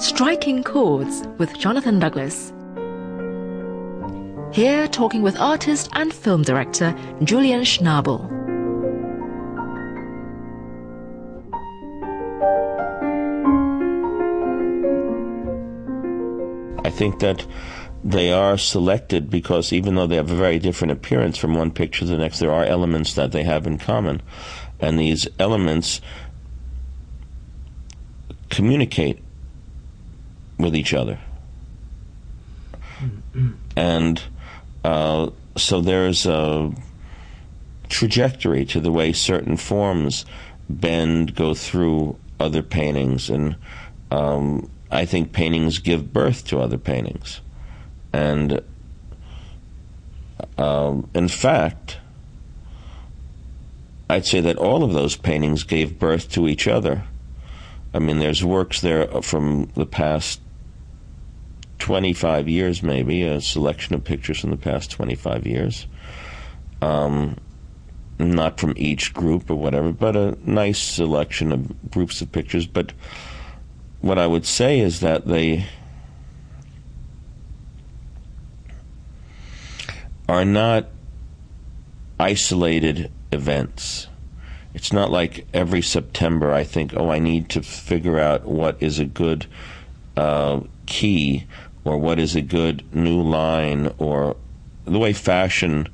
Striking Chords with Jonathan Douglas. Here, talking with artist and film director Julian Schnabel. I think that they are selected because even though they have a very different appearance from one picture to the next, there are elements that they have in common. And these elements communicate with each other. And uh, so there's a trajectory to the way certain forms bend, go through other paintings. And um, I think paintings give birth to other paintings. And um, in fact, I'd say that all of those paintings gave birth to each other. I mean, there's works there from the past 25 years, maybe, a selection of pictures from the past 25 years. Um, not from each group or whatever, but a nice selection of groups of pictures. But what I would say is that they are not isolated events. It's not like every September I think, oh, I need to figure out what is a good uh, key or what is a good new line or the way fashion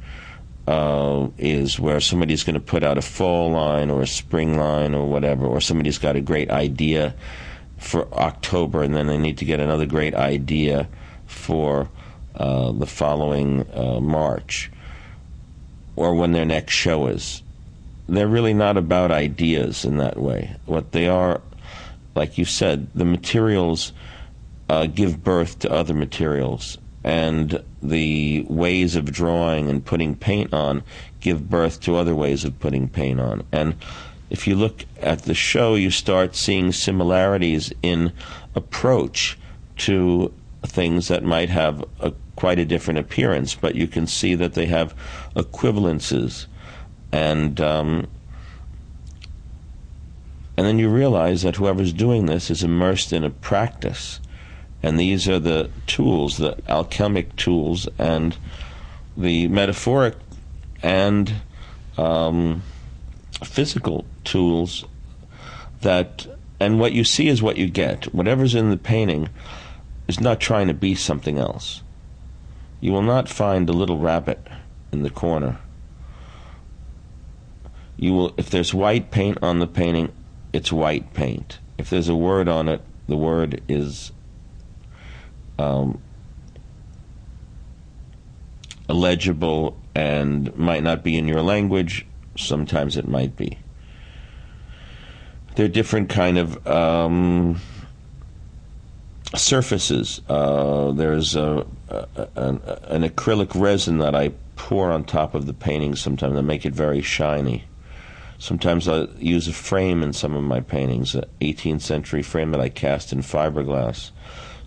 uh, is where somebody's going to put out a fall line or a spring line or whatever, or somebody's got a great idea for October and then they need to get another great idea for uh, the following uh, March or when their next show is they're really not about ideas in that way. What they are, like you said, the materials uh, give birth to other materials, and the ways of drawing and putting paint on give birth to other ways of putting paint on. And if you look at the show, you start seeing similarities in approach to things that might have a, quite a different appearance, but you can see that they have equivalences. And um, and then you realize that whoever's doing this is immersed in a practice, and these are the tools, the alchemic tools, and the metaphoric and um, physical tools that and what you see is what you get. Whatever's in the painting is not trying to be something else. You will not find a little rabbit in the corner you will if there's white paint on the painting, it's white paint. If there's a word on it, the word is um, illegible and might not be in your language. Sometimes it might be. There are different kind of um, surfaces. Uh, there's a, a, an, an acrylic resin that I pour on top of the painting sometimes that make it very shiny. Sometimes I use a frame in some of my paintings, an 18th century frame that I cast in fiberglass,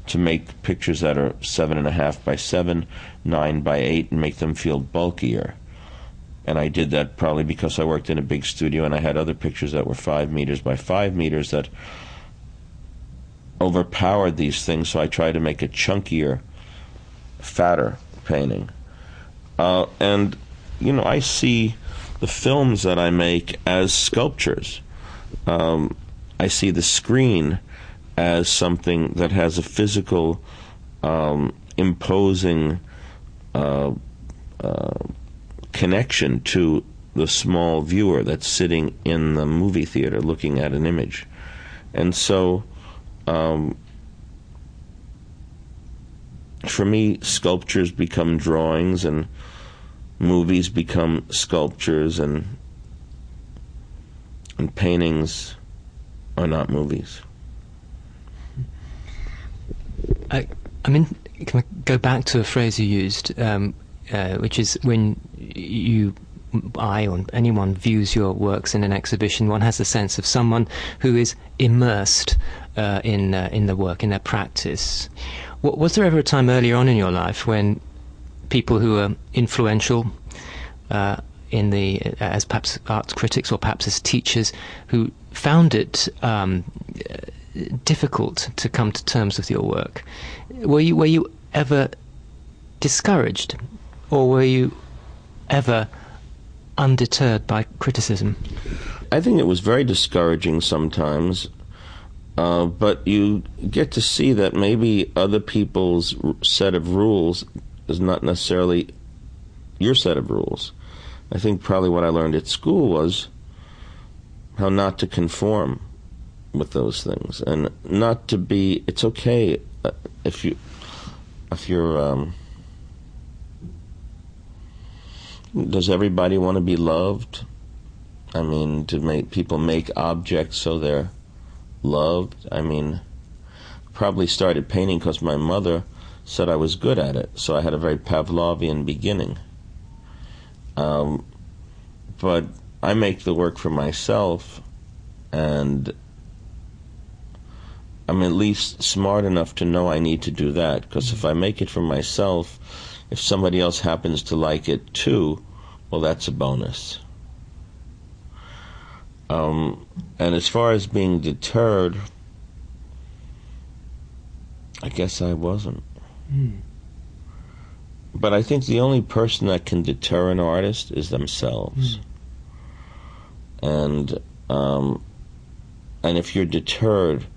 to make pictures that are seven and a half by seven, nine by eight, and make them feel bulkier. And I did that probably because I worked in a big studio and I had other pictures that were five meters by five meters that overpowered these things, so I tried to make a chunkier, fatter painting. Uh, and, you know, I see the films that I make as sculptures. Um, I see the screen as something that has a physical, um, imposing uh, uh, connection to the small viewer that's sitting in the movie theater looking at an image. And so, um, for me, sculptures become drawings and movies become sculptures and and paintings are not movies. I, I mean, can I go back to a phrase you used, um, uh, which is when you, I, or anyone views your works in an exhibition, one has a sense of someone who is immersed uh, in uh, in the work, in their practice. was there ever a time earlier on in your life when people who were influential uh, in the as perhaps art critics or perhaps as teachers who found it um, difficult to come to terms with your work. Were you were you ever discouraged, or were you ever undeterred by criticism? I think it was very discouraging sometimes, uh, but you get to see that maybe other people's set of rules is not necessarily your set of rules. I think probably what I learned at school was how not to conform with those things and not to be. It's okay uh, if you if you're. Um, does everybody want to be loved? I mean, to make people make objects so they're loved. I mean, probably started painting because my mother said I was good at it, so I had a very Pavlovian beginning. Um, but I make the work for myself, and I'm at least smart enough to know I need to do that. Because if I make it for myself, if somebody else happens to like it too, well, that's a bonus. Um, and as far as being deterred, I guess I wasn't. Mm. But I think the only person that can deter an artist is themselves. Mm. And um, and if you're deterred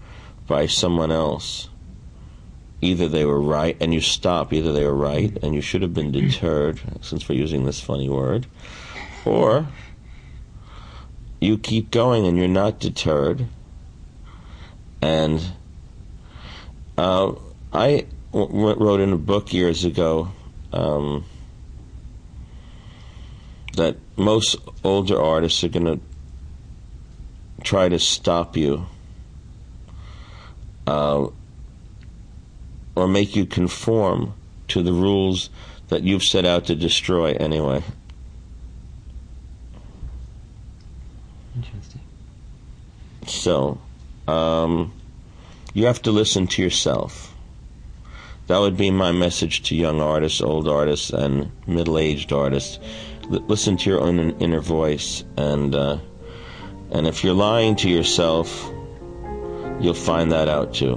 by someone else, either they were right and you stop, either they were right and you should have been deterred, since we're using this funny word, or you keep going and you're not deterred. And uh, I w- wrote in a book years ago um, that most older artists are going to try to stop you uh, or make you conform to the rules that you've set out to destroy anyway. Interesting. So, um, you have to listen to yourself. That would be my message to young artists, old artists, and middle aged artists. L- listen to your own inner voice, and, uh, and if you're lying to yourself, you'll find that out too.